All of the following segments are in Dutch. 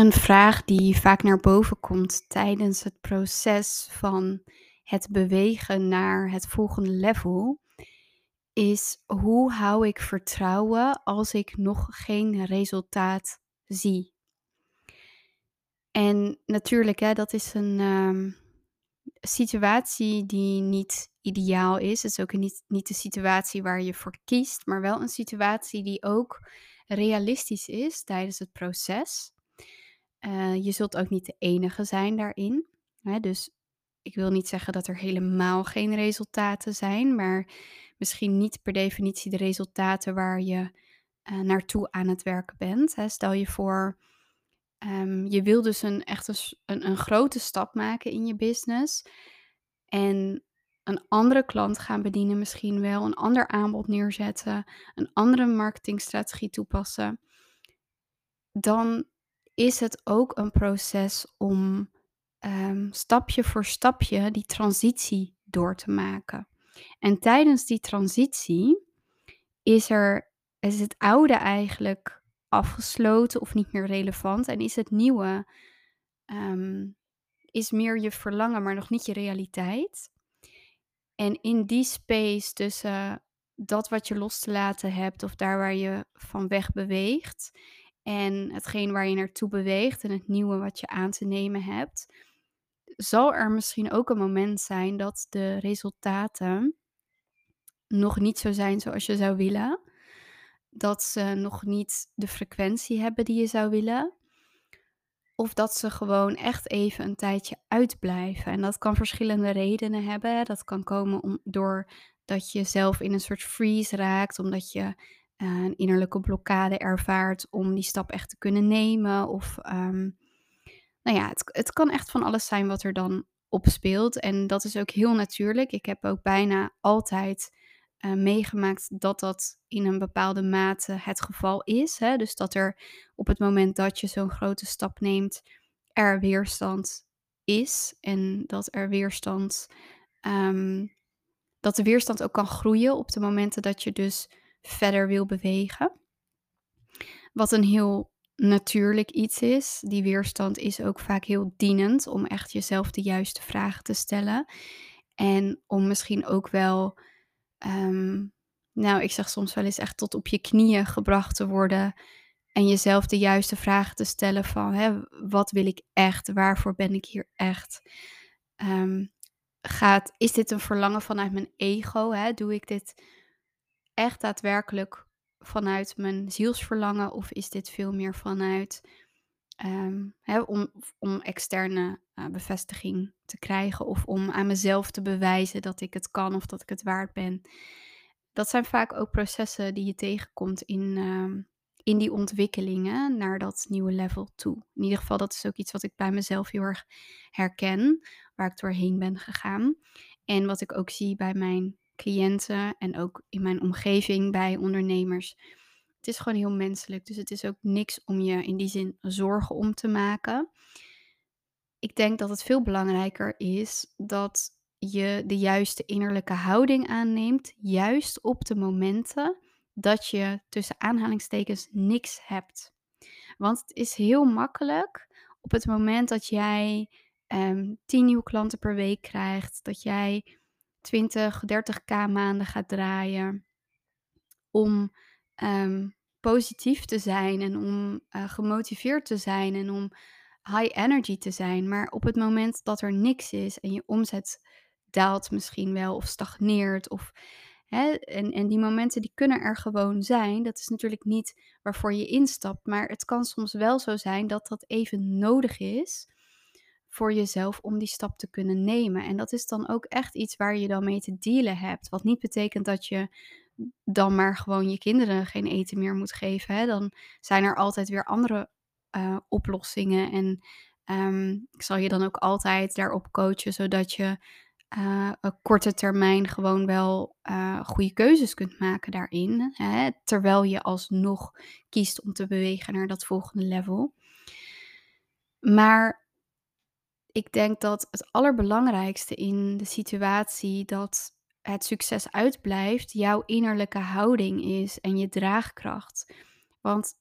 Een vraag die vaak naar boven komt tijdens het proces van het bewegen naar het volgende level is: hoe hou ik vertrouwen als ik nog geen resultaat zie? En natuurlijk, hè, dat is een ehm, situatie die niet ideaal is. Het is ook niet, niet de situatie waar je voor kiest, maar wel een situatie die ook realistisch is tijdens het proces. Uh, je zult ook niet de enige zijn daarin. Hè? Dus ik wil niet zeggen dat er helemaal geen resultaten zijn, maar misschien niet per definitie de resultaten waar je uh, naartoe aan het werken bent. Hè? Stel je voor, um, je wil dus een, echt een, een grote stap maken in je business en een andere klant gaan bedienen, misschien wel een ander aanbod neerzetten, een andere marketingstrategie toepassen. Dan is het ook een proces om um, stapje voor stapje die transitie door te maken. En tijdens die transitie is, er, is het oude eigenlijk afgesloten of niet meer relevant en is het nieuwe um, is meer je verlangen, maar nog niet je realiteit. En in die space tussen dat wat je los te laten hebt of daar waar je van weg beweegt en hetgeen waar je naartoe beweegt en het nieuwe wat je aan te nemen hebt, zal er misschien ook een moment zijn dat de resultaten nog niet zo zijn zoals je zou willen. Dat ze nog niet de frequentie hebben die je zou willen. Of dat ze gewoon echt even een tijdje uitblijven. En dat kan verschillende redenen hebben. Dat kan komen om, door dat je zelf in een soort freeze raakt, omdat je een innerlijke blokkade ervaart om die stap echt te kunnen nemen. Of um, nou ja, het, het kan echt van alles zijn wat er dan op speelt. En dat is ook heel natuurlijk. Ik heb ook bijna altijd uh, meegemaakt dat dat in een bepaalde mate het geval is. Hè? Dus dat er op het moment dat je zo'n grote stap neemt, er weerstand is. En dat er weerstand. Um, dat de weerstand ook kan groeien op de momenten dat je dus verder wil bewegen. Wat een heel natuurlijk iets is. Die weerstand is ook vaak heel dienend om echt jezelf de juiste vragen te stellen. En om misschien ook wel, ehm, nou, ik zeg soms wel eens echt tot op je knieën gebracht te worden. En jezelf de juiste vragen te stellen van, hè, wat wil ik echt? Waarvoor ben ik hier echt? Um, gaat, is dit een verlangen vanuit mijn ego? Hè? Doe ik dit echt daadwerkelijk vanuit mijn zielsverlangen of is dit veel meer vanuit ehm, om, om externe uh, bevestiging te krijgen of om aan mezelf te bewijzen dat ik het kan of dat ik het waard ben? Dat zijn vaak ook processen die je tegenkomt in, uh, in die ontwikkelingen naar dat nieuwe level toe. In ieder geval, dat is ook iets wat ik bij mezelf heel erg herken, waar ik doorheen ben gegaan. En wat ik ook zie bij mijn cliënten en ook in mijn omgeving bij ondernemers. Het is gewoon heel menselijk. Dus het is ook niks om je in die zin zorgen om te maken. Ik denk dat het veel belangrijker is dat je de juiste innerlijke houding aanneemt, juist op de momenten dat je tussen aanhalingstekens niks hebt. Want het is heel makkelijk op het moment dat jij um, 10 nieuwe klanten per week krijgt, dat jij 20, 30k maanden gaat draaien om ehm, positief te zijn en om uh, gemotiveerd te zijn en om high energy te zijn. Maar op het moment dat er niks is en je omzet daalt misschien wel of stagneert of hè, en, en die momenten die kunnen er gewoon zijn. Dat is natuurlijk niet waarvoor je instapt, maar het kan soms wel zo zijn dat dat even nodig is voor jezelf om die stap te kunnen nemen. En dat is dan ook echt iets waar je dan mee te dealen hebt. Wat niet betekent dat je dan maar gewoon je kinderen geen eten meer moet geven. Hè? Dan zijn er altijd weer andere uh, oplossingen. En um, ik zal je dan ook altijd daarop coachen, zodat je uh, op korte termijn gewoon wel uh, goede keuzes kunt maken daarin. Hè? Terwijl je alsnog kiest om te bewegen naar dat volgende level. Maar ik denk dat het allerbelangrijkste in de situatie dat het succes uitblijft, jouw innerlijke houding is en je draagkracht. Want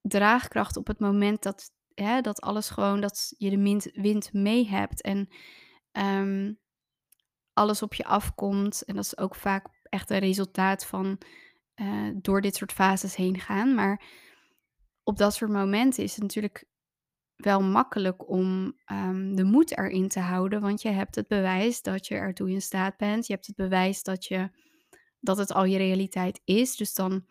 draagkracht op het moment dat hè, dat alles gewoon dat je de wind mee hebt en, ehm, alles op je afkomt. En dat is ook vaak echt een resultaat van, eh, door dit soort fases heen gaan. Maar op dat soort momenten is het natuurlijk wel makkelijk om, ehm, de moed erin te houden, want je hebt het bewijs dat je ertoe in staat bent. Je hebt het bewijs dat je dat het al je realiteit is. Dus dan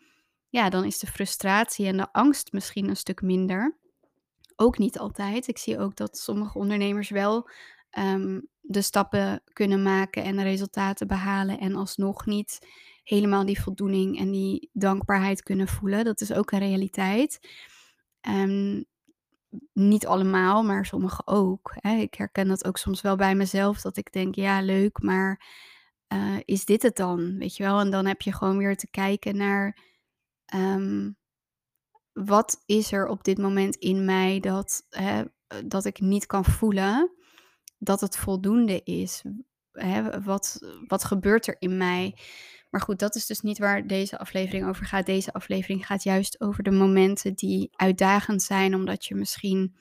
ja, dan is de frustratie en de angst misschien een stuk minder. Ook niet altijd. Ik zie ook dat sommige ondernemers wel, ehm, de stappen kunnen maken en de resultaten behalen en alsnog niet helemaal die voldoening en die dankbaarheid kunnen voelen. Dat is ook een realiteit. Ehm, niet allemaal, maar sommigen ook, hè. Ik herken dat ook soms wel bij mezelf, dat ik denk: "Ja, leuk, maar, eh, is dit het dan?" Weet je wel? En dan heb je gewoon weer te kijken naar, ehm, wat is er op dit moment in mij dat, hè, dat ik niet kan voelen dat het voldoende is? Hè, wat wat gebeurt er in mij? Maar goed, dat is dus niet waar deze aflevering over gaat. Deze aflevering gaat juist over de momenten die uitdagend zijn, omdat je misschien,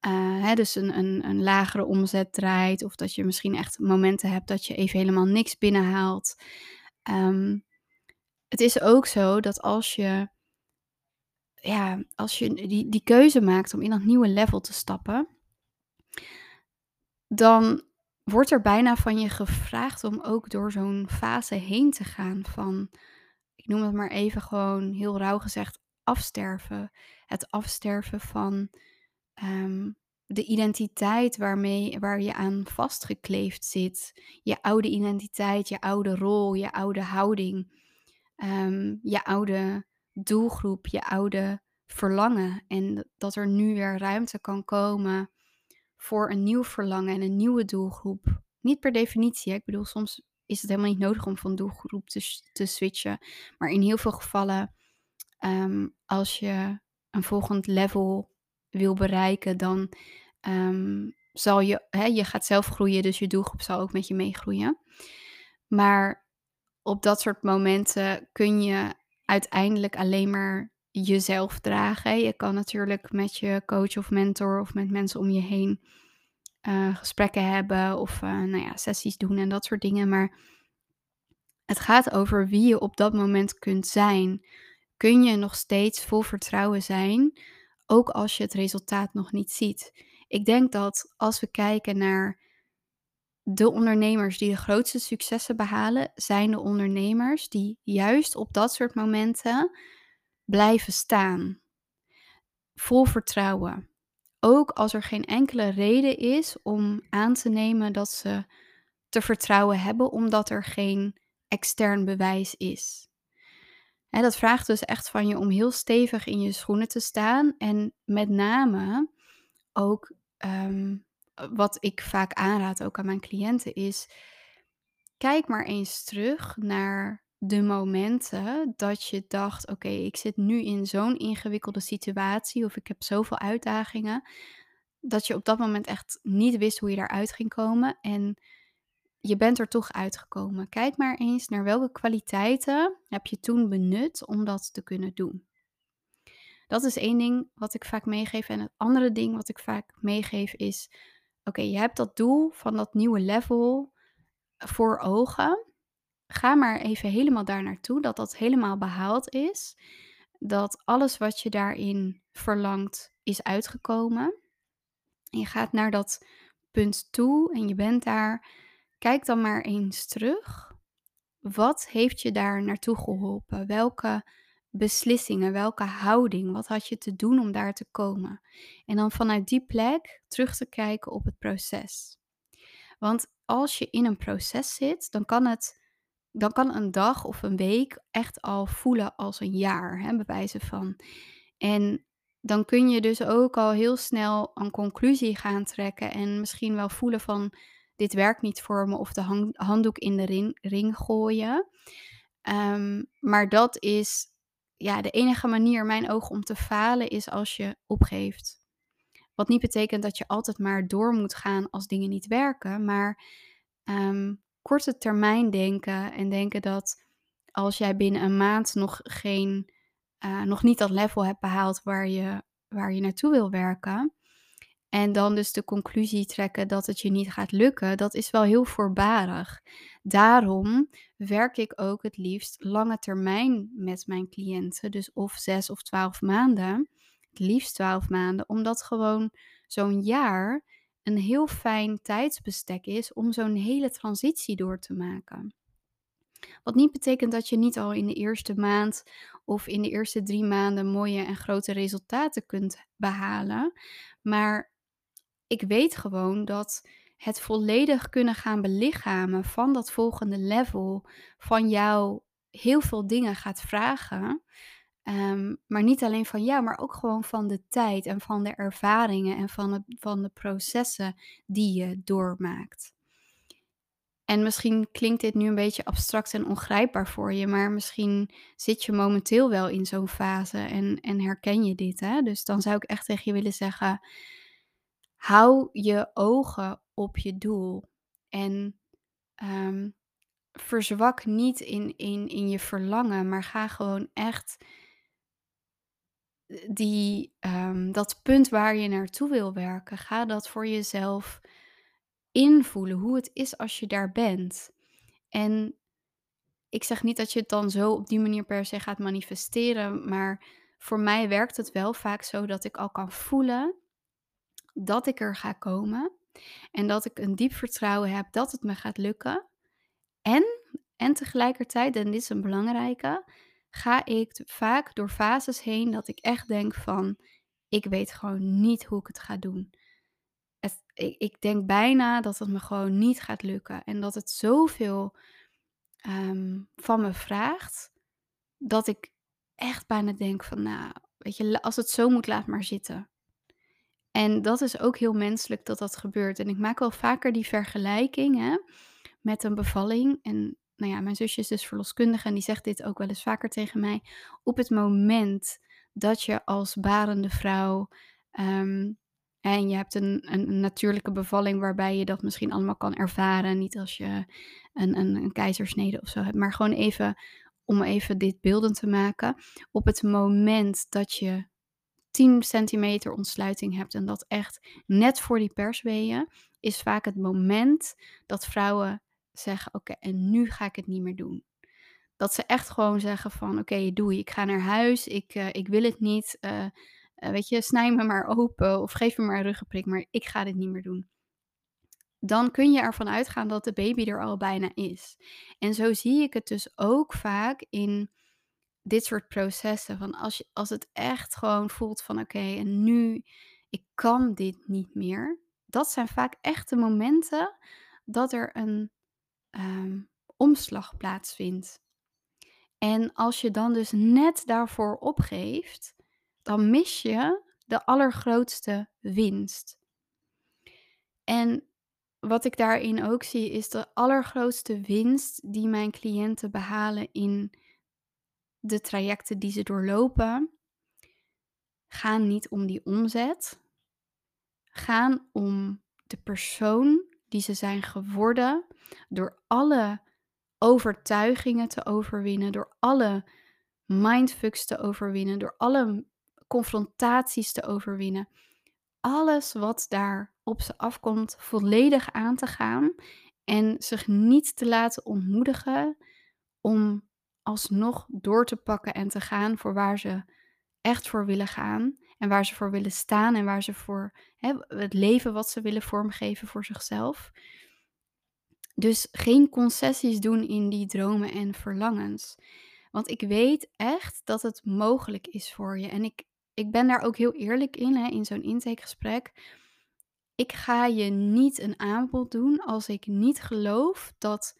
eh, hè, dus een een een lagere omzet draait of dat je misschien echt momenten hebt dat je even helemaal niks binnenhaalt. Ehm, het is ook zo dat als je ja, als je die die keuze maakt om in dat nieuwe level te stappen dan wordt er bijna van je gevraagd om ook door zo'n fase heen te gaan van, ik noem het maar even gewoon heel rauw gezegd, afsterven. Het afsterven van, ehm, de identiteit waarmee waar je aan vastgekleefd zit. Je oude identiteit, je oude rol, je oude houding, ehm, je oude doelgroep, je oude verlangen. En dat er nu weer ruimte kan komen voor een nieuw verlangen en een nieuwe doelgroep. Niet per definitie, hè. ik bedoel, soms is het helemaal niet nodig om van doelgroep te, te switchen. Maar in heel veel gevallen, ehm, als je een volgend level wil bereiken, dan ehm, zal je, hè, je gaat zelf groeien, dus je doelgroep zal ook met je meegroeien. Maar op dat soort momenten kun je uiteindelijk alleen maar jezelf dragen. Je kan natuurlijk met je coach of mentor of met mensen om je heen eh, gesprekken hebben of eh, nou ja, sessies doen en dat soort dingen. Maar het gaat over wie je op dat moment kunt zijn. Kun je nog steeds vol vertrouwen zijn, ook als je het resultaat nog niet ziet? Ik denk dat als we kijken naar de ondernemers die de grootste successen behalen, zijn de ondernemers die juist op dat soort momenten blijven staan. Vol vertrouwen. Ook als er geen enkele reden is om aan te nemen dat ze te vertrouwen hebben, omdat er geen extern bewijs is. Dat vraagt dus echt van je om heel stevig in je schoenen te staan. En met name ook ehm, wat ik vaak aanraad, ook aan mijn cliënten, is kijk maar eens terug naar de momenten dat je dacht: oké, ik zit nu in zo'n ingewikkelde situatie of ik heb zoveel uitdagingen, dat je op dat moment echt niet wist hoe je daaruit ging komen. En je bent er toch uitgekomen. Kijk maar eens naar welke kwaliteiten heb je toen benut om dat te kunnen doen. Dat is één ding wat ik vaak meegeef. En het andere ding wat ik vaak meegeef is: oké, je hebt dat doel van dat nieuwe level voor ogen. Ga maar even helemaal daar naartoe, dat dat helemaal behaald is. Dat alles wat je daarin verlangt is uitgekomen. En je gaat naar dat punt toe en je bent daar. Kijk dan maar eens terug. Wat heeft je daar naartoe geholpen? Welke beslissingen, welke houding, wat had je te doen om daar te komen? En dan vanuit die plek terug te kijken op het proces. Want als je in een proces zit, dan kan het dan kan een dag of een week echt al voelen als een jaar, hè, bij wijze van. En dan kun je dus ook al heel snel een conclusie gaan trekken en misschien wel voelen van dit werkt niet voor me of de handdoek in de ring, ring gooien. Ehm, maar dat is ja, de enige manier mijn ogen om te falen is als je opgeeft. Wat niet betekent dat je altijd maar door moet gaan als dingen niet werken, maar ehm, korte termijn denken en denken dat als jij binnen een maand nog geen, eh, nog niet dat level hebt behaald waar je waar je naartoe wil werken. En dan dus de conclusie trekken dat het je niet gaat lukken, dat is wel heel voorbarig. Daarom werk ik ook het liefst lange termijn met mijn cliënten. Dus of zes of twaalf maanden. Het liefst twaalf maanden, omdat gewoon zo'n jaar een heel fijn tijdsbestek is om zo'n hele transitie door te maken. Wat niet betekent dat je niet al in de eerste maand of in de eerste drie maanden mooie en grote resultaten kunt behalen. Maar ik weet gewoon dat het volledig kunnen gaan belichamen van dat volgende level van jou heel veel dingen gaat vragen. Ehm, maar niet alleen van jou, maar ook gewoon van de tijd en van de ervaringen en van, van de processen die je doormaakt. En misschien klinkt dit nu een beetje abstract en ongrijpbaar voor je, maar misschien zit je momenteel wel in zo'n fase en, en herken je dit. Hè? Dus dan zou ik echt tegen je willen zeggen: hou je ogen op je doel. En ehm, verzwak niet in, in, in je verlangen, maar ga gewoon echt die, ehm, dat punt waar je naartoe wil werken, ga dat voor jezelf invoelen. Hoe het is als je daar bent. En ik zeg niet dat je het dan zo op die manier per se gaat manifesteren, maar voor mij werkt het wel vaak zo dat ik al kan voelen dat ik er ga komen en dat ik een diep vertrouwen heb dat het me gaat lukken. En, en tegelijkertijd, en dit is een belangrijke, ga ik vaak door fases heen dat ik echt denk van, ik weet gewoon niet hoe ik het ga doen. Het, ik, denk bijna dat het me gewoon niet gaat lukken en dat het zoveel um, van me vraagt, dat ik echt bijna denk van, nou, weet je, als het zo moet, laat maar zitten. En dat is ook heel menselijk dat dat gebeurt. En ik maak wel vaker die vergelijking hè, met een bevalling. En nou ja, mijn zusje is dus verloskundige en die zegt dit ook wel eens vaker tegen mij. Op het moment dat je als barende vrouw ehm, en je hebt een, een, natuurlijke bevalling waarbij je dat misschien allemaal kan ervaren. Niet als je een, een, keizersnede of zo hebt, maar gewoon even om even dit beeldend te maken. Op het moment dat je 10 centimeter ontsluiting hebt en dat echt net voor die persweeën, is vaak het moment dat vrouwen zeggen: Oké, en nu ga ik het niet meer doen. Dat ze echt gewoon zeggen: van oké, okay, doei, ik ga naar huis, ik, uh, ik wil het niet. Uh, weet je, snij me maar open of geef me maar een ruggenprik, maar ik ga dit niet meer doen. Dan kun je ervan uitgaan dat de baby er al bijna is. En zo zie ik het dus ook vaak in dit soort processen. Van als, je, als het echt gewoon voelt van oké, en nu, ik kan dit niet meer. Dat zijn vaak echt de momenten dat er een ehm, omslag plaatsvindt. En als je dan dus net daarvoor opgeeft, dan mis je de allergrootste winst. En wat ik daarin ook zie, is de allergrootste winst die mijn cliënten behalen in de trajecten die ze doorlopen gaan niet om die omzet, gaan om de persoon die ze zijn geworden door alle overtuigingen te overwinnen, door alle mindfucks te overwinnen, door alle confrontaties te overwinnen. Alles wat daar op ze afkomt, volledig aan te gaan en zich niet te laten ontmoedigen om alsnog door te pakken en te gaan voor waar ze echt voor willen gaan. En waar ze voor willen staan en waar ze voor hè, het leven wat ze willen vormgeven voor zichzelf. Dus geen concessies doen in die dromen en verlangens. Want ik weet echt dat het mogelijk is voor je. En ik, ik ben daar ook heel eerlijk in, hè, in zo'n intakegesprek. Ik ga je niet een aanbod doen als ik niet geloof dat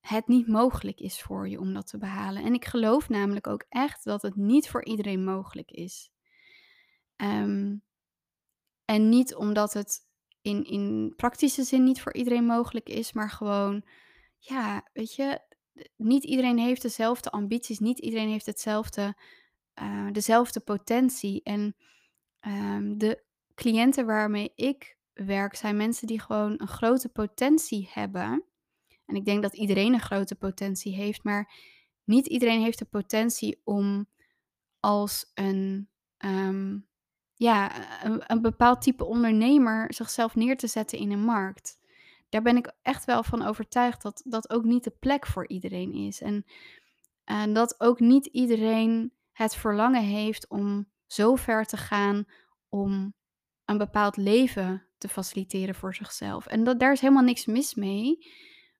het niet mogelijk is voor je om dat te behalen. En ik geloof namelijk ook echt dat het niet voor iedereen mogelijk is. Ehm, en niet omdat het in, in praktische zin niet voor iedereen mogelijk is, maar gewoon, ja, weet je, niet iedereen heeft dezelfde ambities, niet iedereen heeft hetzelfde, uh, dezelfde potentie. En um, de cliënten waarmee ik werk zijn mensen die gewoon een grote potentie hebben. En ik denk dat iedereen een grote potentie heeft, maar niet iedereen heeft de potentie om als een, um, ja, een bepaald type ondernemer zichzelf neer te zetten in een markt. Daar ben ik echt wel van overtuigd dat dat ook niet de plek voor iedereen is. En en dat ook niet iedereen het verlangen heeft om zo ver te gaan om een bepaald leven te faciliteren voor zichzelf. En dat daar is helemaal niks mis mee,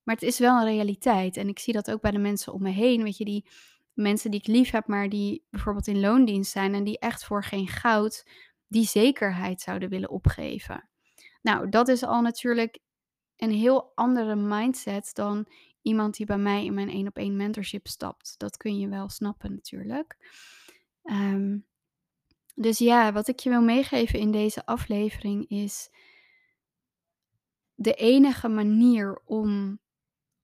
maar het is wel een realiteit. En ik zie dat ook bij de mensen om me heen, weet je, die mensen die ik lief heb, maar die bijvoorbeeld in loondienst zijn en die echt voor geen goud die zekerheid zouden willen opgeven. Nou, dat is al natuurlijk een heel andere mindset dan iemand die bij mij in mijn één op één mentorship stapt. Dat kun je wel snappen natuurlijk. Ehm, dus ja, wat ik je wil meegeven in deze aflevering is de enige manier om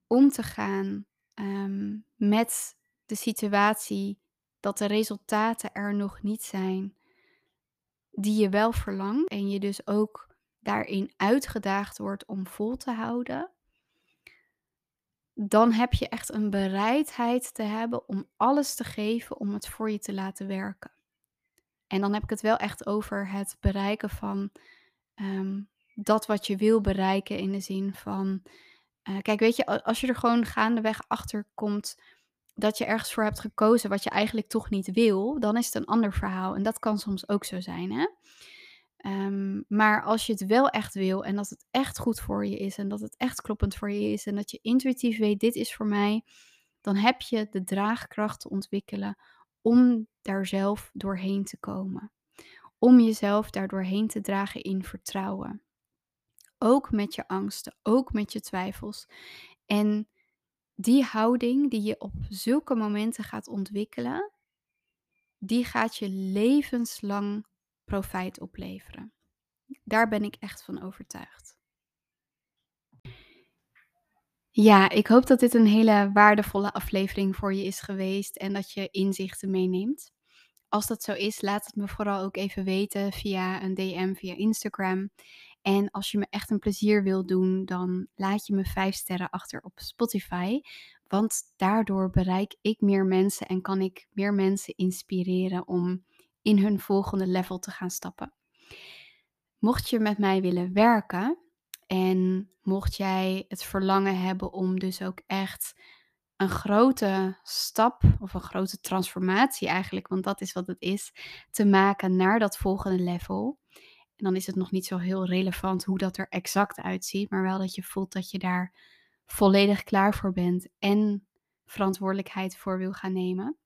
om te gaan ehm, met de situatie dat de resultaten er nog niet zijn die je wel verlangt en je dus ook daarin uitgedaagd wordt om vol te houden, dan heb je echt een bereidheid te hebben om alles te geven om het voor je te laten werken. En dan heb ik het wel echt over het bereiken van ehm, dat wat je wil bereiken in de zin van, uh, kijk, weet je, als je er gewoon gaandeweg achter komt dat je ergens voor hebt gekozen wat je eigenlijk toch niet wil, dan is het een ander verhaal. En dat kan soms ook zo zijn, hè? Um, maar als je het wel echt wil en dat het echt goed voor je is en dat het echt kloppend voor je is en dat je intuïtief weet, dit is voor mij, dan heb je de draagkracht te ontwikkelen om daar zelf doorheen te komen. Om jezelf daar doorheen te dragen in vertrouwen. Ook met je angsten, ook met je twijfels. En die houding die je op zulke momenten gaat ontwikkelen, die gaat je levenslang profijt opleveren. Daar ben ik echt van overtuigd. Ja, ik hoop dat dit een hele waardevolle aflevering voor je is geweest en dat je inzichten meeneemt. Als dat zo is, laat het me vooral ook even weten via een DM via Instagram. En als je me echt een plezier wil doen, dan laat je me vijf sterren achter op Spotify. Want daardoor bereik ik meer mensen en kan ik meer mensen inspireren om in hun volgende level te gaan stappen. Mocht je met mij willen werken en mocht jij het verlangen hebben om dus ook echt een grote stap of een grote transformatie eigenlijk, want dat is wat het is, te maken naar dat volgende level. En dan is het nog niet zo heel relevant hoe dat er exact uitziet, maar wel dat je voelt dat je daar volledig klaar voor bent en verantwoordelijkheid voor wil gaan nemen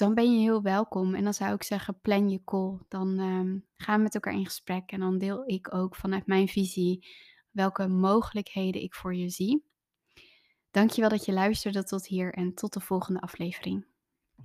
dan ben je heel welkom. En dan zou ik zeggen, plan je call. Dan um, gaan we met elkaar in gesprek en dan deel ik ook vanuit mijn visie welke mogelijkheden ik voor je zie. Dankjewel dat je luisterde tot hier en tot de volgende aflevering.